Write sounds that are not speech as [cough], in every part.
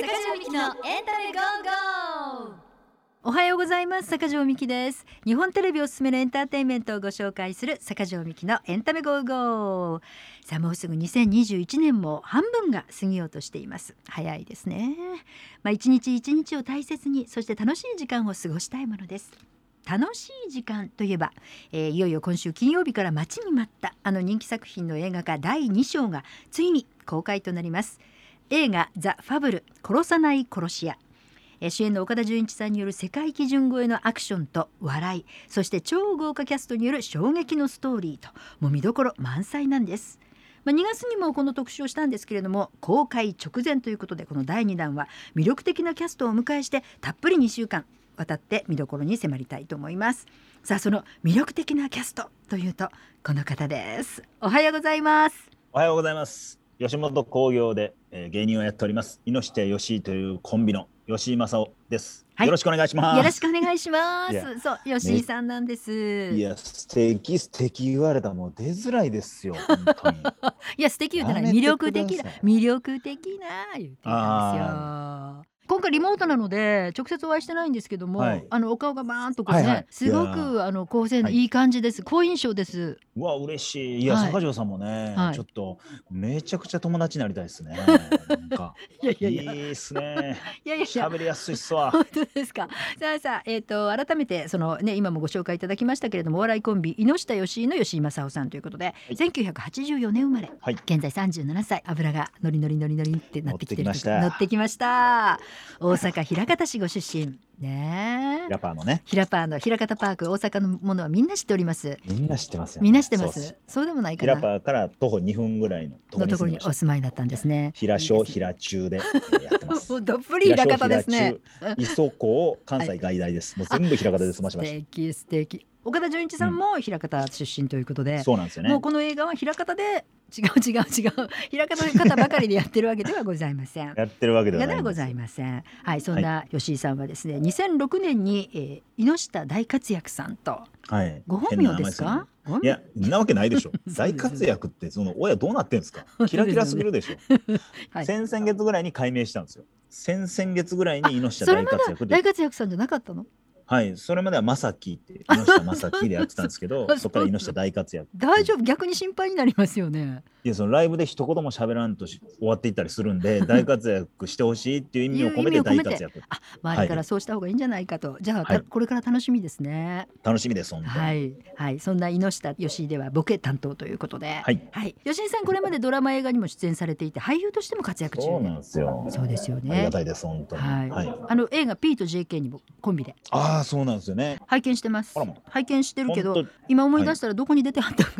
坂上みきのエンタメ go!go!。おはようございます。坂上みきです。日本テレビおすすめのエンターテインメントをご紹介する坂上みきのエンタメ go!go!。さあもうすぐ2021年も半分が過ぎようとしています。早いですね。まあ一日一日を大切にそして楽しい時間を過ごしたいものです。楽しい時間といえば、えー、いよいよ今週金曜日から待ちに待ったあの人気作品の映画化第2章がついに公開となります。映画ザ・ファブル殺さない殺し屋主演の岡田准一さんによる世界基準超えのアクションと笑い。そして超豪華キャストによる衝撃のストーリーと。もう見どころ満載なんです。まあ、2月にもこの特集をしたんですけれども公開直前ということでこの第2弾は魅力的なキャストをお迎えしてたっぷり2週間渡って見どころに迫りたいと思います。さあその魅力的なキャストというとこの方です。おはようございます。おはようございます。吉本興業で、えー、芸人をやっております。猪下義井というコンビの吉井正夫です、はい、よろしくお願いします。よろしくお願いします。そう吉井さんなんです、いや素敵素敵言われた。もう出づらいですよ本当に。[laughs] いや素敵言うたら魅力的な魅力的な言ってたんですよ今回リモートなので直接お会いしてないんですけども、はい、あのお顔がバーンとこうね、はいはい、すごくあの構成のいい感じです、好印象です。うわ嬉しい。いや、坂上さんもね、ちょっとめちゃくちゃ友達になりたいですね。なんかいやいや。いやいいですね。いやいや喋りやすいっすわ。本当ですか。さあさあえっ、ー、と改めてそのね今もご紹介いただきましたけれどもお笑いコンビ猪下義井の吉井正夫さんということで、はい、1984年生まれ、はい、現在37歳。油がノリノリノリノリってなってきてる乗ってきました大阪枚方市ご出身。ねヒラパーのね。ヒラパーの平方パーク大阪のものはみんな知っております。みんな知ってますよ、ね、みんな知ってます？そうでもないかな。ヒラパーから徒歩2分ぐらいのところにお住まいだったんですね。平小平中でやってます。[laughs] どっぷり平方ですね。磯子関西外大です、[laughs] はい、もう全部平方で済ましました。素敵素敵岡田准一さんも平方出身ということで、うん、そうなんですよね。もうこの映画は平方で違う違う違う平方の方ばかりでやってるわけではございません。やってるわけではございません。はいそんな吉井さんはですね、はい、2006年に、えー、猪下大活躍さんと、はい、ご本名ですか？いや、なわけないでしょ。[laughs] 大活躍って、その親どうなってんですか？キラキラすぎるでしょ。[laughs] はい、先々月ぐらいに改名したんですよ。先々月ぐらいに猪下大活躍で。大活躍さんじゃなかったの？はい、それまではまさきって猪下まさきでやってたんですけど、[laughs] そこから猪下大活躍。大丈夫、逆に心配になりますよね。いや、そのライブで一言も喋らんと終わっていったりするんで、[laughs] 大活躍してほしいっていう意味を込めて大活躍。あ、周りからそうした方がいいんじゃないかと、はい、じゃあ、はい、これから楽しみですね。楽しみです、本当はい、はい、そんな猪下義井ではボケ担当ということで。はい、はい、吉井さん、これまでドラマ映画にも出演されていて、俳優としても活躍中。そうなんですよ。そうですよね。ありがたいです、本当に。はい、はい、あの映画 P と JK にもコンビで。ああ、そうなんですよね。拝見してます。拝見してるけど、今思い出したらどこに出てはったか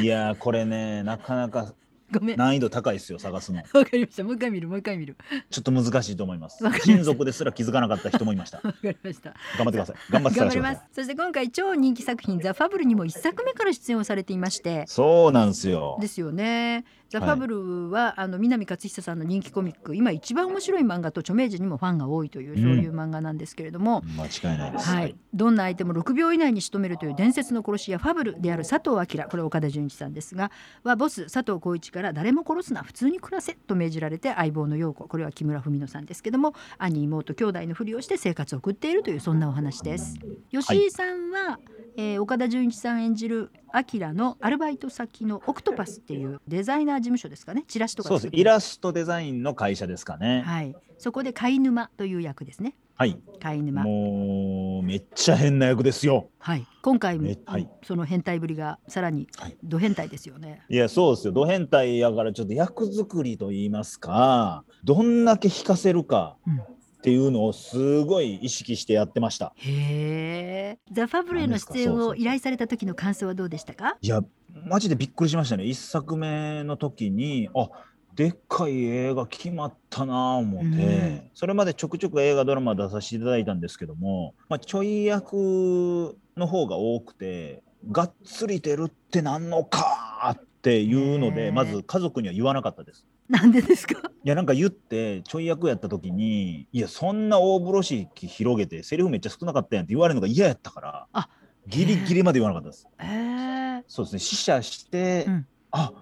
い。やこれね、なかなかごめん。難易度高いですよ探すの。わかりました。もう一回見るもう一回見る。ちょっと難しいと思います。親族ですら気づかなかった人もいました。わかりました。頑張ってください。頑張って頑張ります。そして今回超人気作品ザ・ファブルにも一作目から出演をされていまして。そうなんですよ。ですよねザ・ファブルは、はい、あの南勝久さんの人気コミック今一番面白い漫画と著名人にもファンが多いという、そういう漫画なんですけれども、間違いないです、はい、どんな相手も6秒以内に仕留めるという伝説の殺し屋ファブルである佐藤明これ岡田准一さんですがはボス佐藤浩市から誰も殺すな普通に暮らせと命じられて相棒の陽子これは木村文乃さんですけども兄妹兄弟のふりをして生活を送っているというそんなお話です。吉井さんは、はいえー、岡田准一さん演じるアキラのアルバイト先のオクトパスっていうデザイナー事務所ですかね。チラシとかそうです。イラストデザインの会社ですかね。はい。そこで貝沼という役ですね。はい。貝沼。もうめっちゃ変な役ですよ。はい。今回も、はい、その変態ぶりがさらにド変態ですよね、はい、いやそうですよ。ド変態やからちょっと役作りと言いますかどんだけ引かせるか、うんっていうのをすごい意識してやってました。へえ。ザ・ファブルへの出演を依頼された時の感想はどうでしたか？いやマジでびっくりしましたね。一作目の時にあでっかい映画決まったなあ思って、うん、それまでちょくちょく映画ドラマ出させていただいたんですけども、まあ、ちょい役の方が多くてがっつり出るってなんのかっていうのでまず家族には言わなかったです。[laughs] なんでですか？いやなんか言ってちょい役やった時にいやそんな大風呂敷広げてセリフめっちゃ少なかったやんって言われるのが嫌やったからあギリギリまで言わなかったです。えー、そうですね。死者して、うん、あ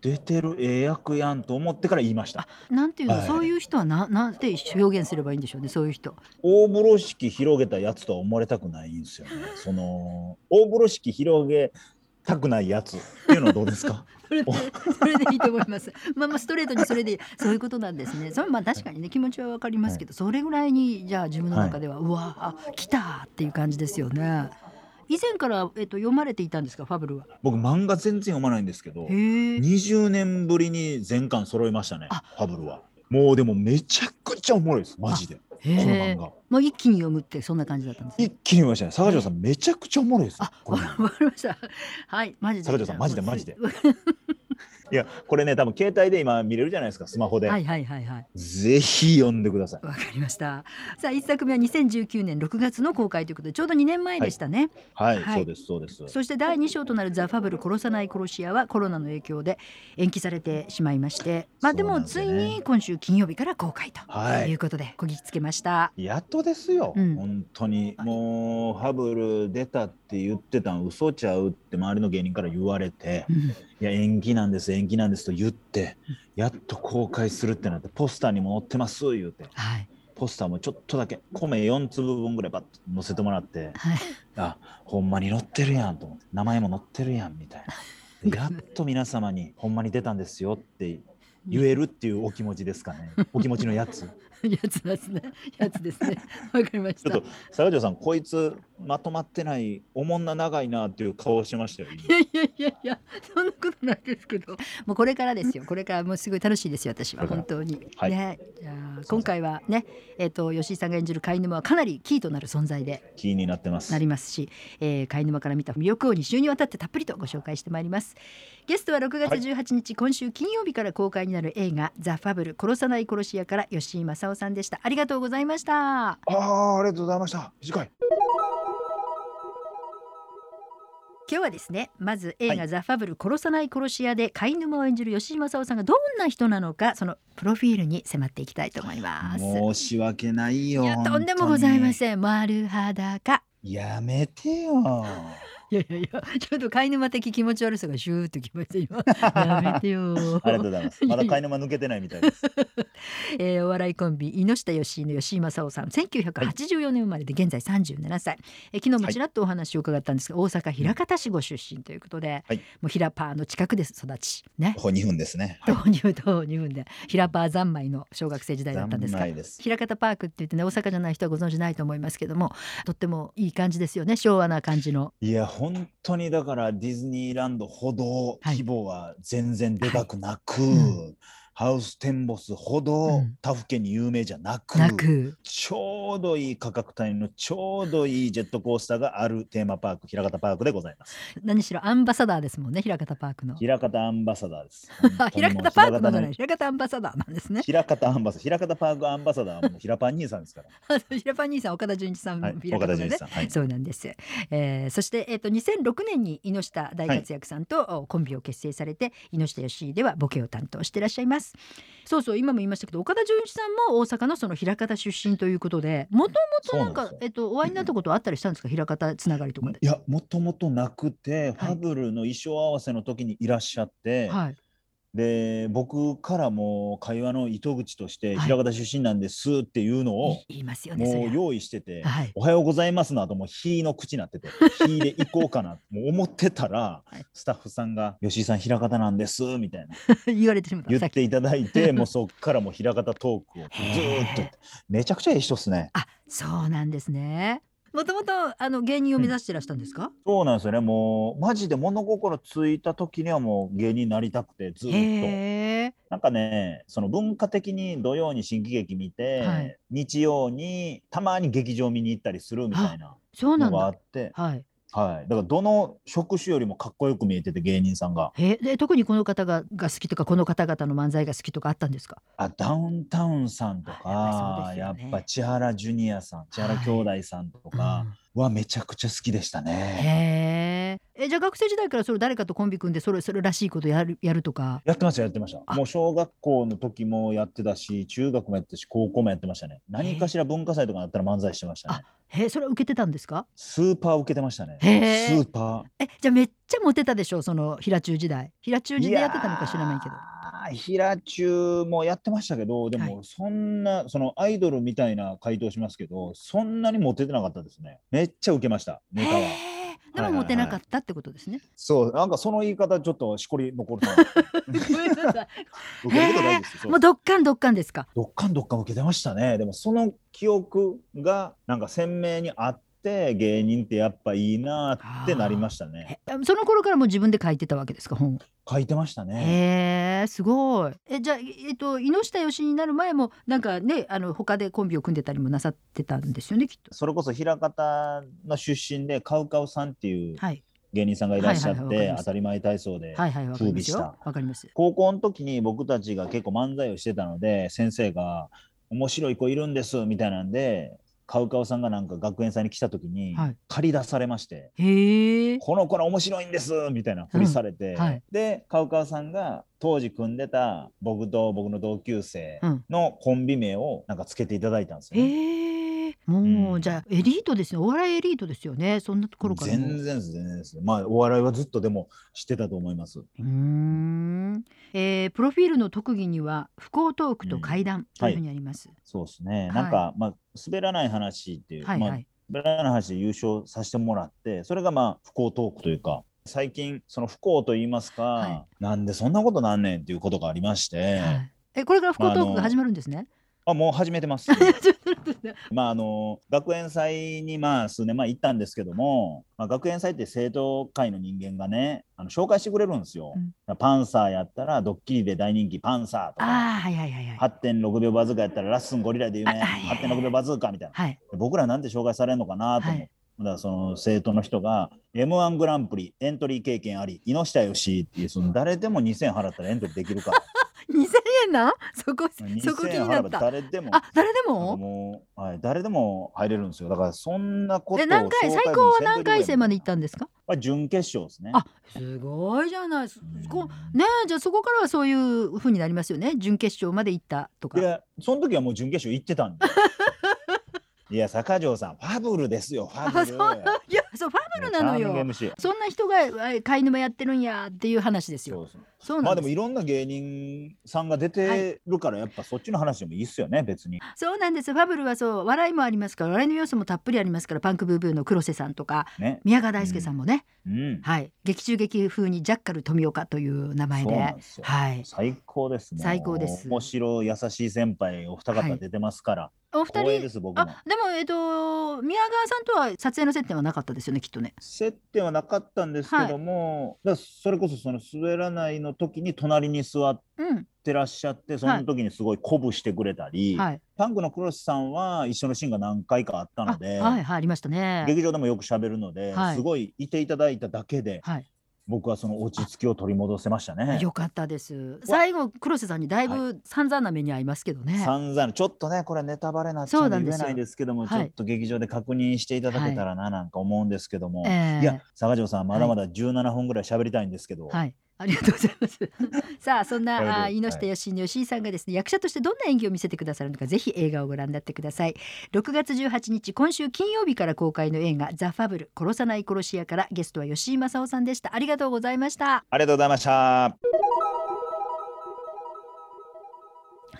出てるええ役やんと思ってから言いました。なんていうの、はい。そういう人はななんて表現すればいいんでしょうねそういう人。大風呂敷広げたやつとは思われたくないんですよね。その大風呂敷広げたくないやつ。っていうのはどうですか？[laughs] それでそれでいいと思います。まあまあストレートにそれでいい。そういうことなんですね。それまあ確かにね気持ちはわかりますけど、それぐらいにじゃあ自分の中では、うわあ来たっていう感じですよね。以前から、えっと、読まれていたんですか？ファブルは。僕漫画全然読まないんですけどへえ。20年ぶりに全巻揃いましたねあ。ファブルは。もうでもめちゃくちゃおもろいですマジでこへの漫え画。もう一気に読むってそんな感じだったんです一気に見ましたね。坂城さんめちゃくちゃおもろいですよあわわかりました。はいマジで。坂城さんマジでマジで。[laughs] はいやこれね多分携帯で今見れるじゃないですかスマホで、いはいはいはい。ぜひ読んでください。わかりました。さあ一作目は2019年6月の公開ということでちょうど2年前でしたね、はい、はいそうですそうです。そして第2章となる「ザ・ファブル殺さない殺し屋」はコロナの影響で延期されてしまいましてまあでもついに今週金曜日から公開とはい。いうことでこぎつけました。やっとですよ、うん。本当に。もうハブル出たって言ってたん嘘ちゃうって周りの芸人から言われて。うんいや延期なんです延期なんですと言ってやっと公開するってなってポスターにも載ってます言うて。はい。ポスターもちょっとだけ米4粒分ぐらいバッと載せてもらってはい。あほんまに載ってるやんと思って名前も載ってるやんみたいな。で [laughs] やっと皆様にほんまに出たんですよって言えるっていうお気持ちですかね。お気持ちのやつ [laughs] やつですね。[laughs] やつですね。わかりました。ちょっと坂城さんこいつまとまってないおもんな長いなっていう顔してましたよ今。いやいやいやいやそんなことないですけど。もうこれからですよ。これからもうすごい楽しいですよ私は。本当に、はい。ね。じゃあ今回はねえっ、と吉井さんが演じる飼い沼はかなりキーとなる存在で気になってます。なりますし、えー、飼い沼から見た魅力を2週にわたってたっぷりとご紹介してまいります。ゲストは6月18日、今週金曜日から公開になる映画ザ・ファブル殺さない殺し屋から吉井正夫さんでした。ありがとうございました。ああありがとうございました。短い今日はですねまず映画、はい。ザ・ファブル殺さない殺し屋で飼い沼を演じる吉井正夫さんがどんな人なのかそのプロフィールに迫っていきたいと思います。申し訳ないよいやとんでもございまん。せん丸裸。やめてよいやいやいやちょっと飼い沼的気持ち悪さがシューッときました今 [laughs] やめてよ。ありがとうございます。まだ貝沼抜けてないみたいです。[laughs] えーお笑いコンビ猪下義井の吉井正夫さん。1984年生まれで現在37歳、えー昨日もちらっとお話を伺ったんですが、大阪枚方市ご出身ということで、はい。もう平パーの近くで育ちね。ほ2分ですね。徒歩入徒歩2分で。平パー三昧の小学生時代だったんですが三昧です。平方パークって言ってね大阪じゃない人はご存知ないと思いますけどもとってもいい感じですよね昭和な感じの。いや本当にだからディズニーランドほどはい。規模は全然でかくなく、うんハウステンボスほどうん。他府県に有名じゃなく,、なく。ちょうどいい価格帯のちょうどいいジェットコースターがあるテーマパーク平方パークでございます。何しろアンバサダーですもんね平方パークの。平方アンバサダーです。あ [laughs] 平方パークのじゃないの平方アンバサダーなんですね。平方アンバサダー。平方パークアンバサダーはもう平パン兄さんですから、平パー兄さん岡田准一さん、はい、平方でね。岡田。さん、はい、そうなんです、えーそして、えー、と2006年に猪下大活躍さんと、おコンビを結成されて猪下義井ではボケを担当していらっしゃいますそうそう今も言いましたけど岡田准一さんも大阪のその枚方出身ということでもともとなんかえっとお会いになったことはあったりしたんですか？枚方つながりとかで。い。やもともとなくて、ファブルの衣装合わせの時にいらっしゃって、はい、で僕からも会話の糸口としてはい。平方出身なんですっていうのを言いますよねそれはもう用意しててはい「おはようございます」の後も「ひ」の口になってて「ひ」で行こうかなもう思ってたら [laughs] はい。スタッフさんが「吉井さん平方なんです」みたいな。言われて言っていただいてもうそっからもう平方トークをずーっと。めちゃくちゃいい人っすね。あそうなんですねもともとあの芸人を目指してらしたんですか、そうなんですよね。もうマジで物心ついた時にはもう芸人になりたくてずーっと。なんかね、その文化的に土曜に新喜劇見て、はい。日曜にたまに劇場見に行ったりするみたいなのがあそうなんだ。って、はいはい。だからどの職種よりもかっこよく見えてて芸人さんが、へえで特にこの方がが好きとかこの方々の漫才が好きとかあったんですか？あ、ダウンタウンさんとあやっね。やっぱ千原ジュニアさん、千原兄弟さんとかはめちゃくちゃ好きでしたうんね。へえじゃあ学生時代からそれ誰かとコンビ組んでそれそれらしいことやるやるとか？やってましたやってました。あ。もう小学校の時もやってたし中学もやってたし高校もやってましたね。何かしら文化祭とかあったら漫才してましたね。えそれは受けてたんですか？スーパー受けてましたね。スーパー。えじゃあめっちゃモテたでしょその平中時代。平中時代やってたのか知らないけど。ど平中もやってましたけどではもそんな、そのアイドルみたいな回答しますけどそんなにモテてなかったですね。めっちゃ受けましたネタはでもモテなかったってことですね。そうなんかその言い方ちょっとしこり残るな。ごめんなさい。受けること大事ですよ。もうどっかんどっかんですか？どっかんどっかん受けてましたね。でもその記憶がなんか鮮明にあって芸人ってやっぱいいなってなりましたね。えその頃からもう自分で書いてたわけですか？本。書いてましたねへえすごい。えじゃあえっと井下義になる前もなんかねあの他でコンビを組んでたりもなさってたんですよねきっと。それこそ枚方の出身でカウカウさんっていうはい芸人さんがいらっしゃって、当たり前体操で風靡した。わかります。高校の時に僕たちが結構漫才をしてたので先生が「面白い子いるんです」みたいなんでカウカウさんがなんか学園祭に来た時にはい。借り出されましてへえ。この子ら面白いんですみたいなふりされて、うんはい。でカウカウさんが当時組んでた僕と僕の同級生うん。のコンビ名をなんかつけていただいたんですよ、ね。へえ。もう、うんじゃあエリートですよ。お笑いエリートですよね。そんなところからも。全然です全然です。まあお笑いはずっとでも知ってたと思います。うーん、えープロフィールの特技には不幸トークと怪談というふうにあります。そうですね、はい。なんかまあ滑らない話っていう、まあはい。はい。滑らない話で優勝させてもらってそれがまあ不幸トークというか最近その不幸と言いますか、はなんでそんなことなんねんっていうことがありまして、はい。えこれから不幸トークが始まるんですね。あもう始めてます。[laughs] まああの学園祭にまあ数年前行ったんですけども、まあ、学園祭って生徒会の人間がねあの紹介してくれるんですよ、うん。パンサーやったらドッキリで大人気パンサーとか。ああはいはいはいはい。8.6秒バズーカやったらラッスンゴリラで有名あはいはいはい8.6秒バズーカみたいな。はい。僕らなんて紹介されるのかなと思って、はい。だからその生徒の人が m 1グランプリエントリー経験あり井下よしっていうその誰でも2000払ったらエントリーできるから二千円な？そこそこ気2000になった。誰でも。あ誰でも？はい、誰でも入れるんですよ。だからそんなこと何回最高は何回戦まで行ったんですか？まあ、準決勝ですね。あすごいじゃない。こねえじゃあそこからはそういう風になりますよね。準決勝まで行ったとか。いやその時はもう準決勝行ってたんで。[laughs] いや坂上さんファブルですよファブル。いやそうファブルなのよ。そんな人がえ飼い沼やってるんやっていう話ですよ。そうまあでもいろんな芸人さんが出てるからやっぱそっちの話でもいいっすよね別に。そうなんです。ファブルはそう笑いもありますから笑いの要素もたっぷりありますからパンクブーブーの黒瀬さんとかね。宮川大輔さんもね、うん。はい。劇中劇風にジャッカル富岡という名前で。はい。最高ですね最高です。面白い優しい先輩お二はい。方出てますから、お光栄二人です僕も。あでもえっと宮川さんとは撮影の接点はなかったですよねきっとね。接点はなかったんですけども、だからそれこそその滑らないの時に隣に座っうんてらっしゃってその時にすごい鼓舞してくれたり、はい。パンクのクロスさんは一緒のシーンが何回かあったあので、はいはいありましたね。劇場でもよく喋るので、はい。すごいいていただいただけではい僕はその落ち着きを取り戻せましたね。よかったです。最後黒瀬さんにだいぶ散々な目に遭いますけどね、散々ちょっとねこれネタバレなっちゃ言えなんですよ。ないですけども、はい。ちょっと劇場で確認していただけたらななんか思うんですけども、ええ。いや坂上さんまだまだ17分ぐらい喋りたいんですけど、はいありがとうございます。[laughs] さあそんなあはい井下義の吉井さんがですね役者としてどんな演技を見せてくださるのかぜひ映画をご覧になってください。6月18日今週金曜日から公開の映画ザファブル殺さない殺し屋からゲストは吉井正夫さんでした。ありがとうございました。ありがとうございました。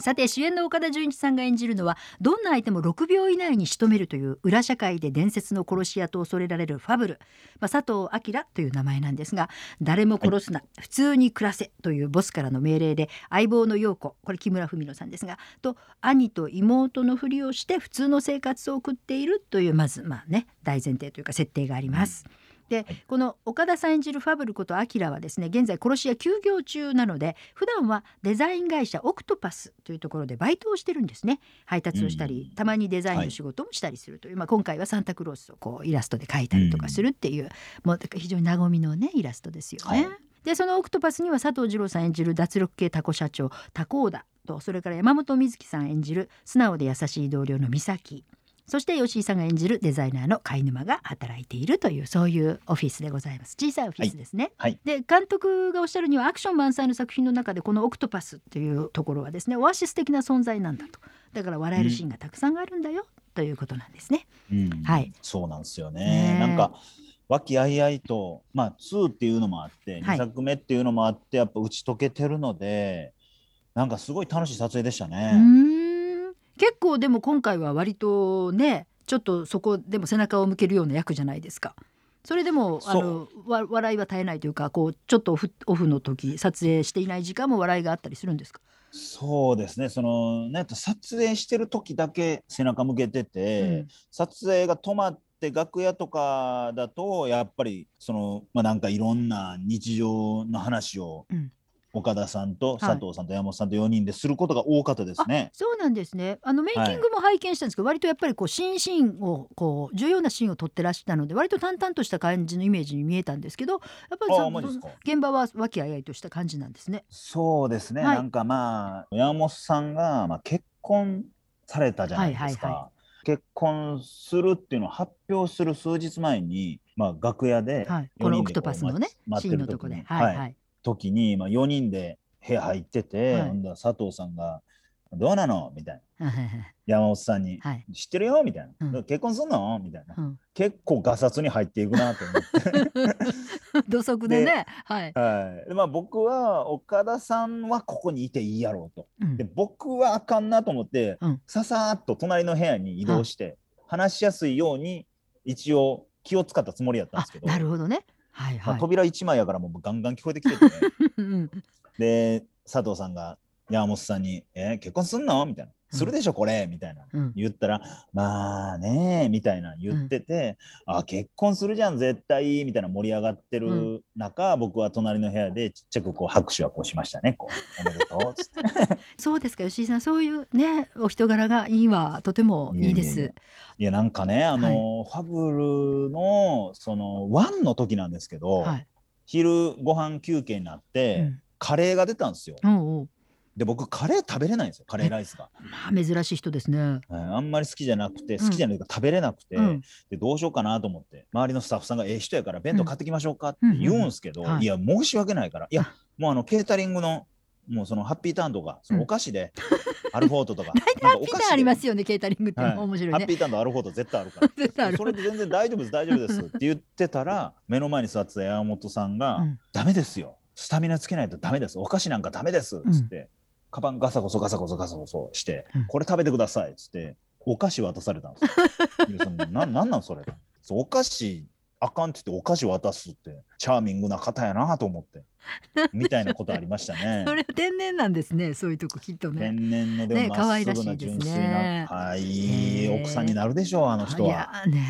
さて主演の岡田准一さんが演じるのはどんな相手も6秒以内に仕留めるという裏社会で伝説の殺し屋と恐れられるファブル、まあ、佐藤明という名前なんですが誰も殺すな、普通に暮らせというボスからの命令で相棒の陽子これ木村文乃さんですがと兄と妹のふりをして普通の生活を送っているというまずまあね大前提というか設定があります。でこの岡田さん演じるファブルことアキラはですね現在殺し屋休業中なので普段はデザイン会社オクトパスというところでバイトをしてるんですね。配達をしたり、うん。たまにデザインの仕事もしたりするという、まあ、今回はサンタクロースをこうイラストで描いたりとかするっていう、もう非常に和みのねイラストですよね。はい。でそのオクトパスには佐藤二朗さん演じる脱力系タコ社長タコーダとそれから山本美月さん演じる素直で優しい同僚の美咲そして吉井さんが演じるデザイナーの貝沼が働いているというそういうオフィスでございます。小さいオフィスですね、はい。で監督がおっしゃるにはアクション満載の作品の中でこのオクトパスっていうところはですねオアシス的な存在なんだと。だから笑えるシーンがたくさんあるんだよ、ということなんですね。うん。はい。そうなんですよね。ね。え。なんか和気あいあいと、まあ、2っていうのもあって、はい。2作目っていうのもあって、やっぱ打ち解けてるので、なんかすごい楽しい撮影でしたうね。結構でも今回は割とねちょっとそこでも背中を向けるような役じゃないですか。それでもあそのわ笑いは絶えないというかこうちょっとオフオフの時撮影していない時間も笑いがあったりするんですか？そうですね、そのね、撮影してる時だけ背中向けてて、うん撮影が止まって楽屋とかだと、やっぱりその、まあ、なんかいろんな日常の話を、うん岡田さんと佐藤さんと山本さんと4人ですることが多かったですね。そうなんですね。あのメイキングも拝見したんですけど、割とやっぱりこうシーンシーンをこう重要なシーンを撮ってらしたので、割と淡々とした感じのイメージに見えたんですけど、やっぱりあそあマジですか現場は和気あいあいとした感じなんですね。そうですね、はいなんかまあ山本さんが、まあ、結婚されたじゃないですか、はいはいは結婚するっていうのを発表する数日前に、まあ、楽屋ではい。4このオクトパスのねシーンのとこで、はいはい。時に、まあ、4人で部屋入ってて、はい佐藤さんが「どうなの?」みたいな山本さんにはい。「知ってるよ」みたいな、うん結婚すんの?」みたいな、うん。結構ガサツに入っていくなと思って。[laughs] 土足でね、はい。はいでまあ、僕は岡田さんはここにいていいやろうと。うんで僕はあかんなと思って、うんささーっと隣の部屋に移動して、話しやすいように一応気を使ったつもりやったんあですけどなるほどね。はいまあはい。扉一枚やからもうガンガン聞こえてきてて、ね、[laughs] うんで佐藤さんが山本さんに「えー結婚すんの?」みたいな「うんするでしょこれ」みたいな。うん。言ったら「まあね」みたいな言ってて「あ結婚するじゃん絶対」みたいな盛り上がってうる中、僕は隣の部屋でちっちゃくこう拍手はこうしましたねこう「おめでとう」っつって。[laughs] そうですか吉井さんそういうねお人柄がいいわとてもいいです。いやなんかねあの、ファブルのそのワンの時なんですけど、はい。昼ご飯休憩になって、うんカレーが出たんですよ。おうおうで僕カレー食べれないんですよカレーライスが。まあ珍しい人ですね。はいあんまり好きじゃなくてうん。好きじゃないか食べれなくて、うん。でどうしようかなと思って周りのスタッフさんが「ええ人やから弁当買ってきましょうか」ってうん言うんですけど、い。いや申し訳ないからいやもうあのケータリングのもうそのハッピーターンとかそのお菓子で、[laughs] アルフォートとか大体ハッピーターンありますよ、よねケータリングってはい。面白いね。ハッピーターンとアルフォート絶対あるから。[laughs] 絶対ある。それで全然大丈夫です大丈夫ですって言ってたら目の前に座ってた山本さんが「うんダメですよ。スタミナつけないとダメです。お菓子なんかダメです」っつって、カバンガサゴソガサゴソガサゴソして、うん。これ食べてください」っつってお菓子渡されたんですよ。[laughs] でそのななんなんそれ？そうお菓子あかんって言ってお菓子渡すってチャーミングな方やなと思ってみたいなことありましたね。[laughs] それ天然なんですねそういうとこきっとね。天然のでもね可愛らしいですねな、はい奥さんになるでしょうあの人いは。やね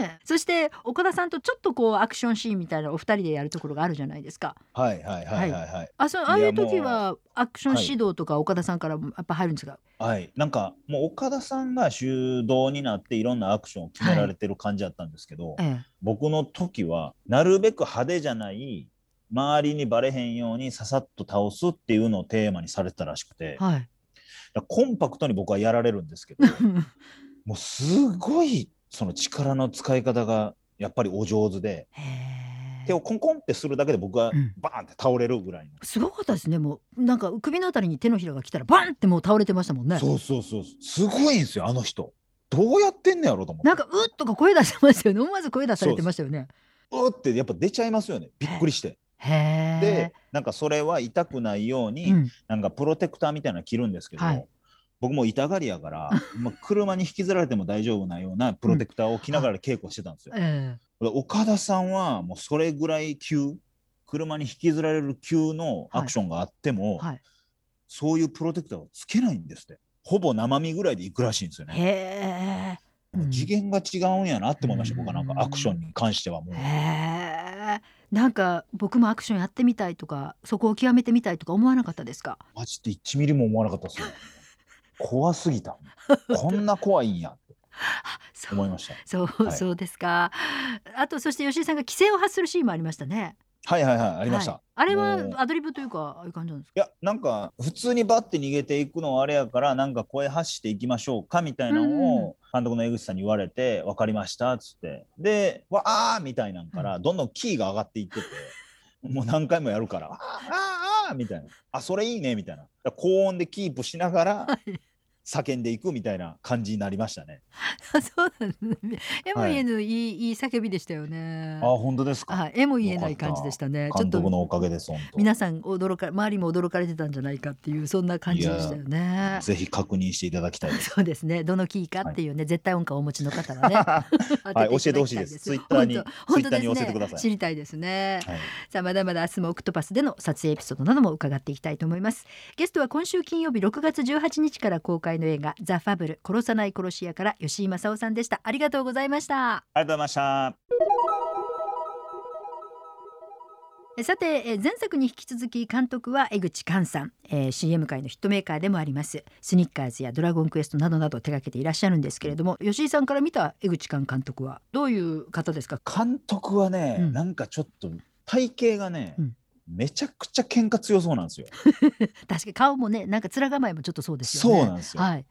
えそして岡田さんとちょっとこうアクションシーンみたいなお二人でやるところがあるじゃないですか。はいはいはいはいはい。あそうああいう時はアクション指導とか岡田さんからもやっぱ入るんですか？はい、なんかもう岡田さんが主導になっていろんなアクションを決められてる感じだったんですけど、ええ僕の時はなるべく派手じゃない周りにバレへんようにささっと倒すっていうのをテーマにされてたらしくて、はい。らコンパクトに僕はやられるんですけど [laughs] もうすごいその力の使い方がやっぱりお上手で。手をコンコンってするだけで僕はうん。バーンって倒れるぐらいの、すごかったですね。もうなんか首のあたりに手のひらが来たらバンってもう倒れてましたもんね。そうそうそうすごいんですよあの人。どうやってんねやろうと思って。なんかうっとか声出してましたよね。思わず声出されてましたよね。うーってやっぱ出ちゃいますよね。びっくりして。でなんかそれは痛くないように、うん。なんかプロテクターみたいなの着るんですけど、はい。僕も痛がりやから、[laughs] まあ、車に引きずられても大丈夫なようなプロテクターを着ながら稽古してたんですよ。えで岡田さんはもうそれぐらい急車に引きずられる急のアクションがあっても、えはい。そういうプロテクターをつけないんですって。ほぼ生身ぐらいで行くらしいんですよね。次元が違うんやなって思いました、うん僕はなんかアクションに関してはもう。なんか僕もアクションやってみたいとかそこを極めてみたいとか思わなかったですか？マジで1ミリも思わなかったですよ。[laughs] 怖すぎた。こんな怖いんや思いました。そう、はいそうですか。あとそして吉井さんが規制を発するシーンもありましたね。はいはいはい、あありました。あれはアドリブというかああいう感じなんですか？いや、なんか、普通にバッて逃げていくのはあれやから、なんか声発していきましょうかみたいなのを、監督の江口さんに言われて「分かりました」っつって。で「わあ!」みたいなんからどんどんキーが上がっていってて、もう何回もやるから「あーあーあーみたいな「あそれいいね」みたいな。高音でキープしながらはい叫んでいくみたいな感じになりましたね。[laughs] そうなんですね。えも言えぬいい、いい叫びでしたよね。あ本当ですか、はい、えも言えない感じでしたね。監督のとおかげです皆さん驚か周りも驚かれてたんじゃないかっていうそんな感じでしたよね。ぜひ確認していただきたい。[laughs] そうですね。どのキーかっていうね、絶対音感をお持ちの方はね。[laughs] はい教えてほしいですツイッターに本当本当ツイッターに教えてください知りたいですね。はいさあまだまだ明日もオクトパスでの撮影エピソードなども伺っていきたいと思いますゲストは今週金曜日6月18日から公開の映画ザ・ファブル殺さない殺し屋から吉井正夫さんでした。ありがとうございました。ありがとうございました。えさてえ前作に引き続き監督は江口寛さん、えー CM 界のヒットメーカーでもあります。スニッカーズやドラゴンクエストなどなど手掛けていらっしゃるんですけれども吉井さんから見た江口寛監督はどういう方ですか？監督はね、うん。なんかちょっと体型がね、うんめちゃくちゃ喧嘩強そうなんですよ。[laughs] 確かに顔もねなんか面構えもちょっとそうですよねそうなんですよはい、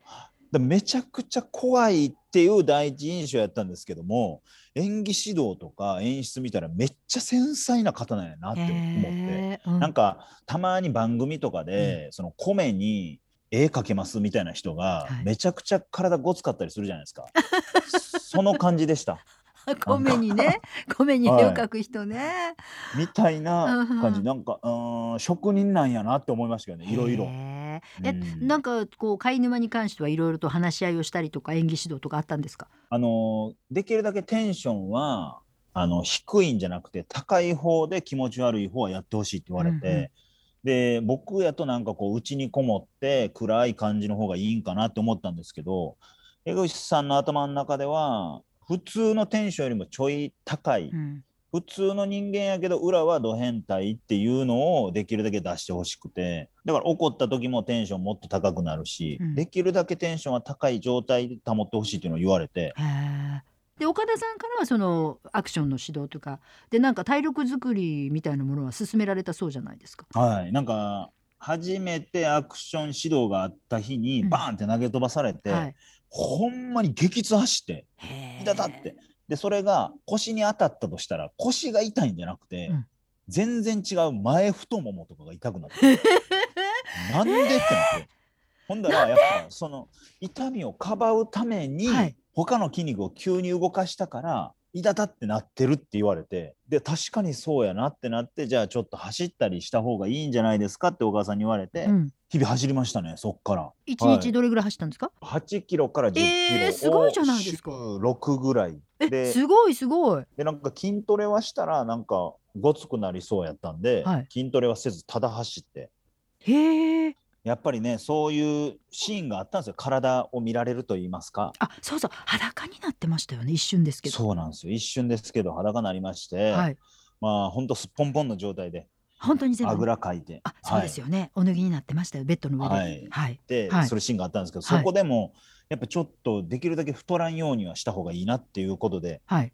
だめちゃくちゃ怖いっていう第一印象やったんですけども演技指導とか演出見たらめっちゃ繊細な方なんやなって思って。うんなんかたまに番組とかで、その米に絵描けますみたいな人がはいめちゃくちゃ体ごつかったりするじゃないですか。その感じでした。[laughs] 米にね [laughs] 米に絵を描く人ね、みたいな感じ、うん。なんかうーん職人なんやなって思いましたけどねいろいろ。え、うん。なんかこう貝沼に関してはいろいろと話し合いをしたりとか演技指導とかあったんですか？あのできるだけテンションはあの低いんじゃなくて高い方で気持ち悪い方はやってほしいって言われて、うんうん。で僕やとなんかこう家にこもって暗い感じの方がいいんかなって思ったんですけど江口さんの頭の中では普通のテンションよりもちょい高い、うん。普通の人間やけど裏はド変態っていうのをできるだけ出してほしくて。だから怒った時もテンションもっと高くなるし、うん。できるだけテンションは高い状態で保ってほしいっていうのを言われて。で岡田さんからはそのアクションの指導とかでなんか体力作りみたいなものは勧められたそうじゃないですか？はい、なんか初めてアクション指導があった日にうん。バーンって投げ飛ばされて、はい、ほんまに激痛走って痛たって。でそれが腰に当たったとしたら腰が痛いんじゃなくて、うん。全然違う前太ももとかが痛くなって。[laughs] なんでってなって。ほんだらやっぱその痛みをかばうために、はい。他の筋肉を急に動かしたから痛たってなってるって言われてで確かにそうやなってなってじゃあちょっと走ったりした方がいいんじゃないですかってお母さんに言われて、うん、日々走りましたねそっから。一はい。日どれぐらい走ったんですか、8キロから10キロ。えーすごいじゃないですか。6ぐらい。えですごいすごい。でなんか筋トレはしたらなんかごつくなりそうやったんで、はい。筋トレはせずただ走って。へえ。やっぱりねそういうシーンがあったんですよ体を見られると言いますかあそうそう裸になってましたよね一瞬ですけど。そうなんですよ一瞬ですけど裸になりまして、はい。まあほんとすっぽんぽんの状態で本当に全部。あぐらかいてあそうですよね、お脱ぎになってましたよベッドの上で。はいはい。で、はいそれシーンがあったんですけど、はいそこでもやっぱちょっとできるだけ太らんようにはした方がいいなっていうことではい。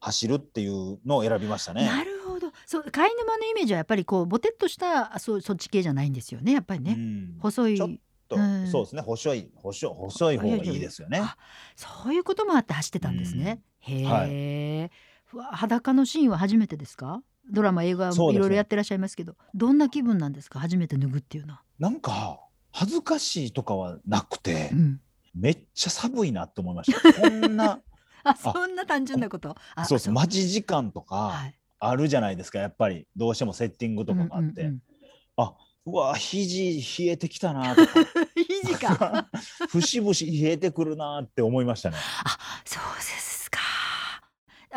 走るっていうのを選びましたね。なるほど。そう貝沼のイメージはやっぱりこうボテっとしたあそうそっち系じゃないんですよねやっぱりね。うん細いちょっと、うんそうですね細い細い細い方がいいですよね。あそういうこともあって走ってたんですね。へえ、はうわ裸のシーンは初めてですか？ドラマ映画そうですねいろいろやってらっしゃいますけど、どんな気分なんですか？初めて脱ぐっていうのは。なんか恥ずかしいとかはなくて、うん、めっちゃ寒いなって思いました。こんな [laughs] あそんな単純なこと？あそうそう待ち時間とかはいあるじゃないですかやっぱり。どうしてもセッティングとかもあって、うんうんうん。あうわ肘冷えてきたな。と [laughs] か肘か。[laughs] 節々冷えてくるなって思いましたね。あそうですか。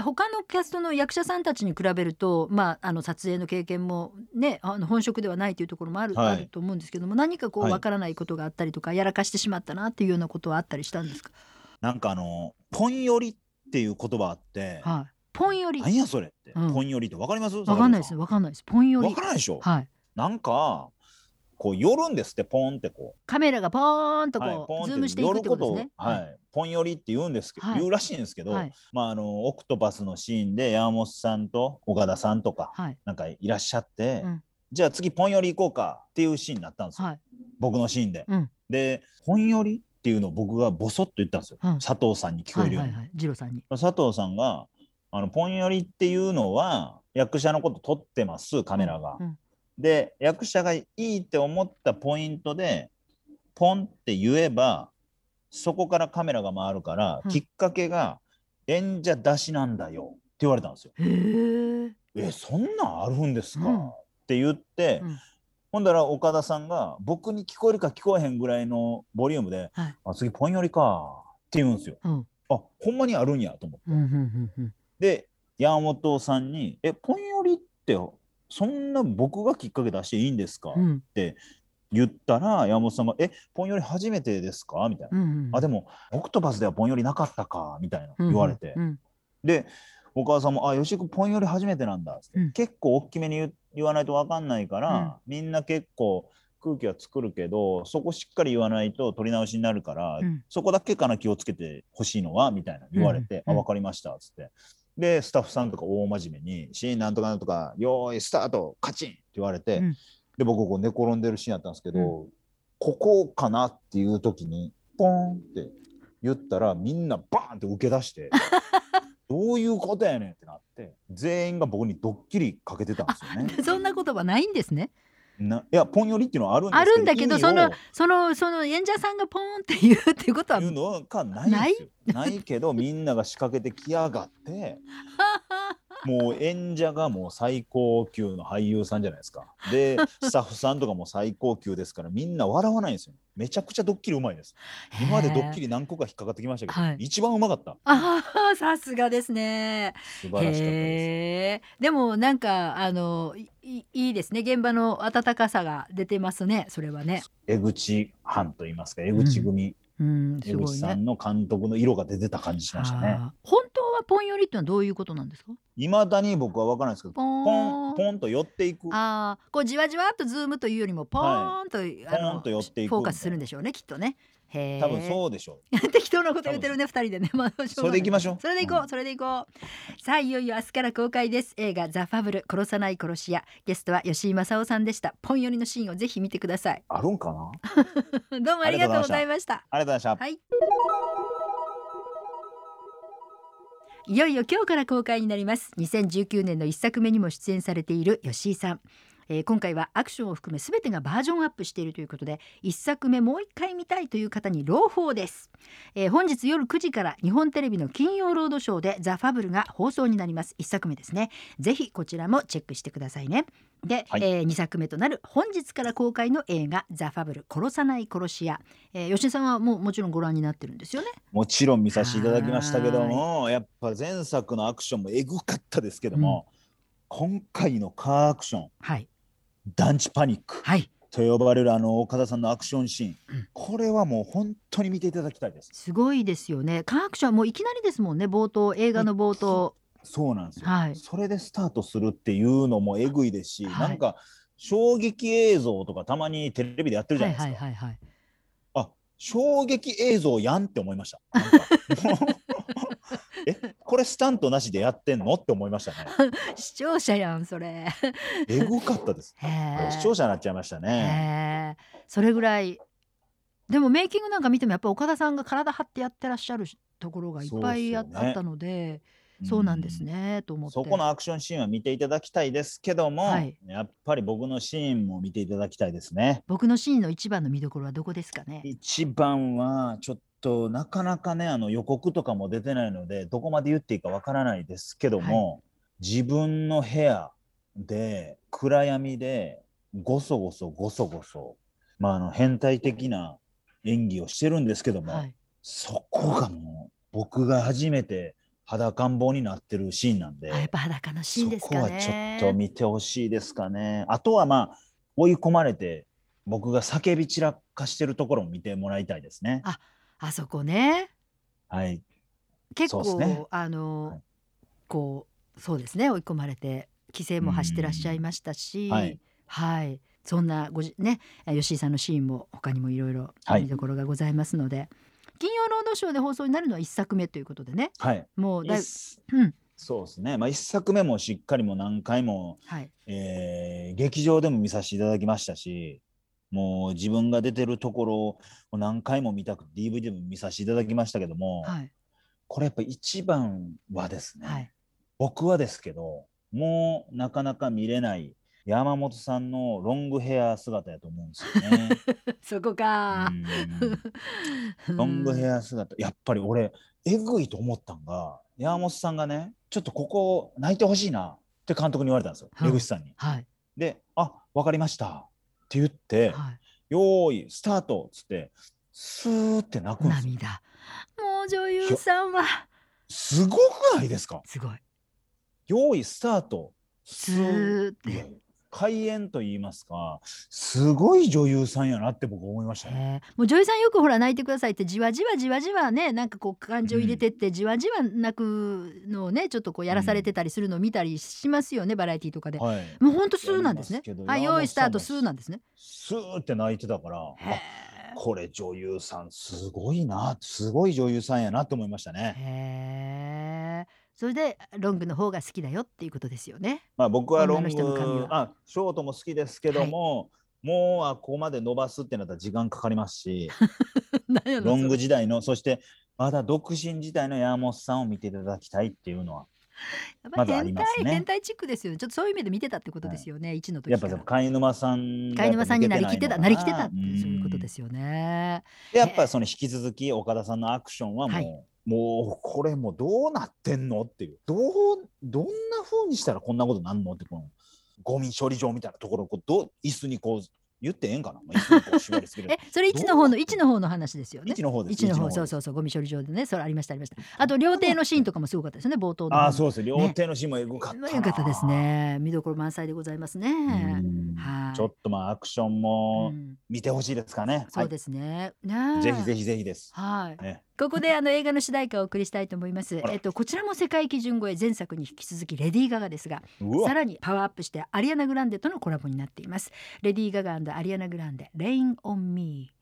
他のキャストの役者さんたちに比べると、まあ、あの撮影の経験もねあの本職ではないというところもある,、はい。あると思うんですけども何かこうはい。わからないことがあったりとか、やらかしてしまったなっていうようなことはあったりしたんですか、なんかあのポン寄りっていう言葉あって、はい、ポン寄り。何やそれって、うん。ポン寄りってわかります？わかんないですわかんないです。ポン寄り。わからないでしょ？はい。なんかこう寄るんですってポンってこう。カメラがポーンとこう、はい、ズームしていくってことですね。はい、ポン寄りって言うんですけど、はい。言うらしいんですけど、はい。まああのオクトパスのシーンで山本さんと岡田さんとかはい。なんかいらっしゃって、うん。じゃあ次ポン寄り行こうかっていうシーンになったんですよ、はい。僕のシーンで。うん。でポン寄りっていうのを僕がボソッと言ったんですよ、うん。佐藤さんに聞こえるように。はいはいはい、さんに。佐藤さんがあのポン寄りっていうのは役者のこと撮ってますカメラが。うんで役者がいいって思ったポイントでポンって言えばそこからカメラが回るから、うんきっかけが演者出しなんだよって言われたんですよ。へえ。えそんなんあるんですか、うんって言って、うんほんだら岡田さんが僕に聞こえるか聞こえへんぐらいのボリュームではい。「あ次ポン寄りか」って言うんですよ。うん。あほんまにあるんやと思って。うんうんうんうん。で山本さんに「えポン寄りってそんな僕がきっかけ出していいんですか?」うん。って言ったら山本さんが「えポン寄り初めてですか?」みたいな。うんうん。あでもオクトパスではポン寄りなかったか？みたいな言われて、うんでお母さんも「あ吉井君ポン寄り初めてなんだ」って、うん。結構大きめに言言わないと分かんないから、みんな結構空気は作るけどそこしっかり言わないと取り直しになるから、うん。そこだけかな気をつけてほしいのは？みたいな言われて「うんあ分かりました」っつってでスタッフさんとか大真面目に「シーンなんとかなんとかよーいスタートカチン!」って言われて、うんで僕こう寝転んでるシーンやったんですけど、うここかな？っていう時にポーンって言ったらみんなバーンって受け出して [laughs] どういうことやねん？ってなって全員が僕にドッキリかけてたんですよね。[laughs] そんな言葉ないんですね。ないやポン寄りっていうのはあるんですあるんだけどそのそのその演者さんがポーンって言うっていうことはいうのがない？ないけどみんなが仕掛けてきやがって [laughs] もう演者がもう最高級の俳優さんじゃないですか。で [laughs] スタッフさんとかも最高級ですからみんな笑わないんですよ。めちゃくちゃドッキリうまいです。今までドッキリ。リ何個か引っかかってきましたけど、はい一番うまかった。ああさすがですね。素晴らしかったです。でもなんかあのいいですね現場の温かさが出てますねそれはね。江口班と言いますか江口組、うん江すごいね。口さんの監督の色が出てた感じしましたね。本当はポン寄りってのはどういうことなんですか？いまだに僕は分からないですけどポンンポンと寄っていくああ、こうじわじわっとズームというよりもポーンと、あのポーンと寄っていくフォーカスするんでしょうねきっとね。へえ。多分そうでしょ [laughs] 適当なこと言ってるね二人でね。まあう。それでいきましょう。それでいこう、んそれでいこう。さあいよいよ明日から公開です。映画ザファブル殺さない殺し屋。ゲストは好井まさおさんでした。ポン寄りのシーンをぜひ見てください。あるんかな？[laughs] どうもありがとうございました。ありがとうございました。はい。いよいよ今日から公開になります。2019年の一作目にも出演されている吉井さん、えー今回はアクションを含め全てがバージョンアップしているということで一作目もう一回見たいという方に朗報です、えー本日夜9時から日本テレビの金曜ロードショーでザ・ファブルが放送になります。一作目ですね。ぜひこちらもチェックしてくださいね。で、はい。え2作目となる本日から公開の映画ザ・ファブル。殺さない殺し屋、えー吉井さんはもうもちろんご覧になってるんですよね？もちろん見させていただきましたけども、やっぱ前作のアクションもエグかったですけども、今回のカーアクションはい団地パニック。はい。と呼ばれるあの岡田さんのアクションシーン、うん。これはもう本当に見ていただきたいです。すごいですよね。カーアクションはもういきなりですもんね。冒頭映画の冒頭。そうなんですよ、はい。それでスタートするっていうのもエグいですし、はい。なんか衝撃映像とかたまにテレビでやってるじゃはないいですか。はいはいはいあ衝撃映像やんって思いました。[laughs] [laughs] え？これスタントなしでやってんのって思いましたね。[laughs] 視聴者やんそれえぐかったです。視聴者になっちゃいましたね。それぐらいでもメイキングなんか見てもやっぱ岡田さんが体張ってやってらっしゃるところがいっぱいあ,、ったのでそうなんですねと思ってそこのアクションシーンは見ていただきたいですけども、はいやっぱり僕のシーンも見ていただきたいですね。僕のシーンの一番の見どころはどこですかね？一番はちょっとなかなかねあの予告とかも出てないのでどこまで言っていいかわからないですけども、自分の部屋で暗闇でごそごそごそごそ、まあ、あの変態的な演技をしてるんですけども、はいそこがもう僕が初めて裸ん坊になってるシーンなんで。あやっぱ裸のシーンですかねそこはちょっと見てほしいですかね。あとはまあ追い込まれて僕が叫び散らかしてるところも見てもらいたいですね。ああそこね。はい。結構、そうですね。あの、はい。こうそうですね追い込まれて規制も走ってらっしゃいましたし、うん。はい。はいそんなごじね吉井さんのシーンも他にもいろいろはい。見どころがございますので、金曜ロードショーで放送になるのは一作目ということでねはい。もうだい一うん。そうですね。まあ一作目もしっかりもう何回も、はい。えー劇場でも見させていただきましたし、もう自分が出てるところを何回も見たくて DVD も見させていただきましたけども、はい。これやっぱ一番はですね、はい。僕はですけどもうなかなか見れない山本さんのロングヘア姿やと思うんですよね。[laughs] そこか。うん。ロングヘア姿。やっぱり俺えぐいと思ったんが山本さんがねちょっとここ泣いてほしいなって監督に言われたんですよはい。江口さんに。はい。で「あわかりました」って言ってはい「よーいスタート」っつってスーって泣くんですよ。涙。もう女優さんは。すごくないですか？すごい。用意スタート。スーって開演と言いますかすごい女優さんやなって僕思いましたね。もう女優さんよくほら泣いてくださいってじわじわじわじわねなんかこう感情入れてって、じわじわ泣くのをねちょっとこうやらされてたりするのを見たりしますよね、バラエティーとかで。はい、もうほんとスーなんですねはい、用意スタート、さスーなんですね。スーって泣いてたからこれ女優さんすごいなすごい女優さんやなと思いましたえ。ね。へえ。それでロングの方が好きだよっていうことですよね。まあ、僕はロングはあショートも好きですけども、もうあここまで伸ばすってなったら時間かかりますし [laughs] ロング時代のそしてまだ独身時代の山本さんを見ていただきたいっていうのはやっぱり変態、りますね変態チックですよね。ちょっとそういう意味で見てたってことですよね。一の時やっぱから。貝沼さんが貝沼さんになりきってた、なりきってたってうんそういうことですよね。でやっぱその引き続き岡田さんのアクションはもう、はいもうこれもうどうなってんのっていうどうどんな風にしたらこんなことなんのってこのゴミ処理場みたいなところをこうどう椅子にこう言ってええんかな、まあ、椅子にこう縛り付ける [laughs] え、それ一の方の一の方の話ですよね。一の方です一の方、そうそうそう、ゴミ処理場でね、それありましたありました。あと料亭のシーンとかもすごかったですよね、冒頭の。ああそうです料亭のシーンもエグかったな、よかったですね。見どころ満載でございますね。うんはいちょっとまあアクションうもん見てほしいですかね、そうですね。ねはい、ぜひぜひ。ひぜひです、はい。ね、ここであの映画の主題歌をお送りしたいと思います。えっとこちらも世界基準超え前作に引き続きレディー・ガガですが、さらにパワーアップしてアリアナ・グランデとのコラボになっています。レディー・ガガアリアナ・グランデ、レイン・オン・ミー。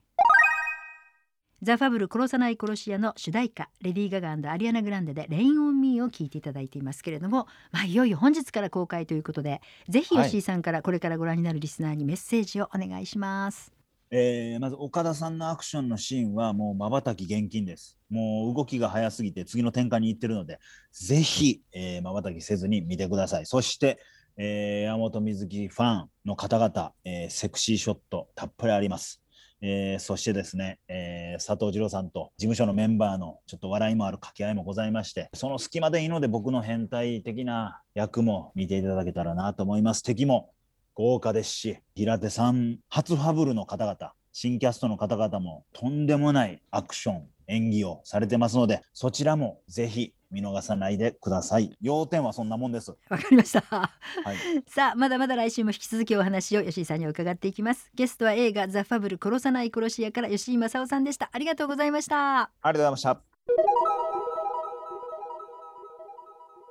ザ・ファブル殺さない殺し屋の主題歌レディー・ガガアリアナ・グランデで「レイン・オン・ミー」を聴いていただいていますけれども、まあ、いよいよ本日から公開ということでぜひはい吉井さんからこれからご覧になるリスナーにメッセージをお願いします。えーまず岡田さんのアクションのシーンはもうまばたき厳禁です。もう動きが早すぎて次の展開に行ってるので、ぜひまばたきせずに見てください。そして、えー山本美月ファンの方々、えーセクシーショットたっぷりあります。えーそしてですね、えー佐藤二郎さんと事務所のメンバーのちょっと笑いもある掛け合いもございまして、その隙間でいいので僕の変態的な役も見ていただけたらなと思います。敵も豪華ですし、平手さん、初ファブルの方々、新キャストの方々もとんでもないアクション、演技をされてますので、そちらもぜひ見逃さないでください。要点はそんなもんです。わかりました。はい。[laughs] さあまだまだ来週も引き続きお話を好井さんに伺っていきますゲストは映画ザ・ファブル殺さない殺し屋から好井まさおさんでしたありがとうございましたありがとうございました。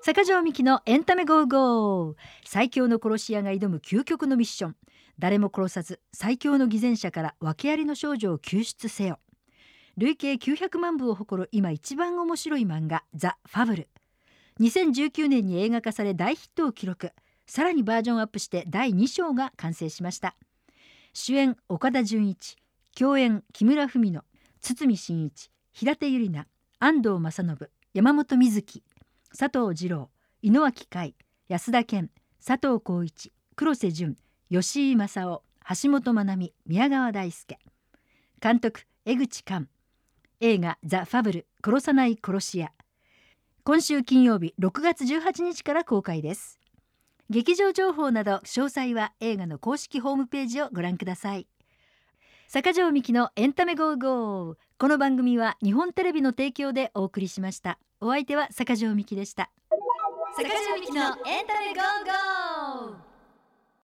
坂上みきのエンタメ go!go!。最強の殺し屋が挑む究極のミッション。誰も殺さず最強の偽善者から訳ありの少女を救出せよ。累計900万部を誇る今一番面白い漫画ザ・ファブル2019年に映画化され大ヒットを記録。さらにバージョンアップして第2章が完成しました。主演岡田准一。共演木村文乃。堤真一。平手友梨奈。安藤正信。山本美月。佐藤二郎井之脇海安田健佐藤浩一黒瀬淳吉井正夫橋本まなみ宮川大輔。監督江口寛。映画「ザ・ファブル殺さない殺し屋」今週金曜日6月18日から公開です。劇場情報など詳細は映画の公式ホームページをご覧ください。坂上みきのエンタメ go!go!。この番組は日本テレビの提供でお送りしました。お相手は坂上みきでした。坂上みきのエンタメ go!go!。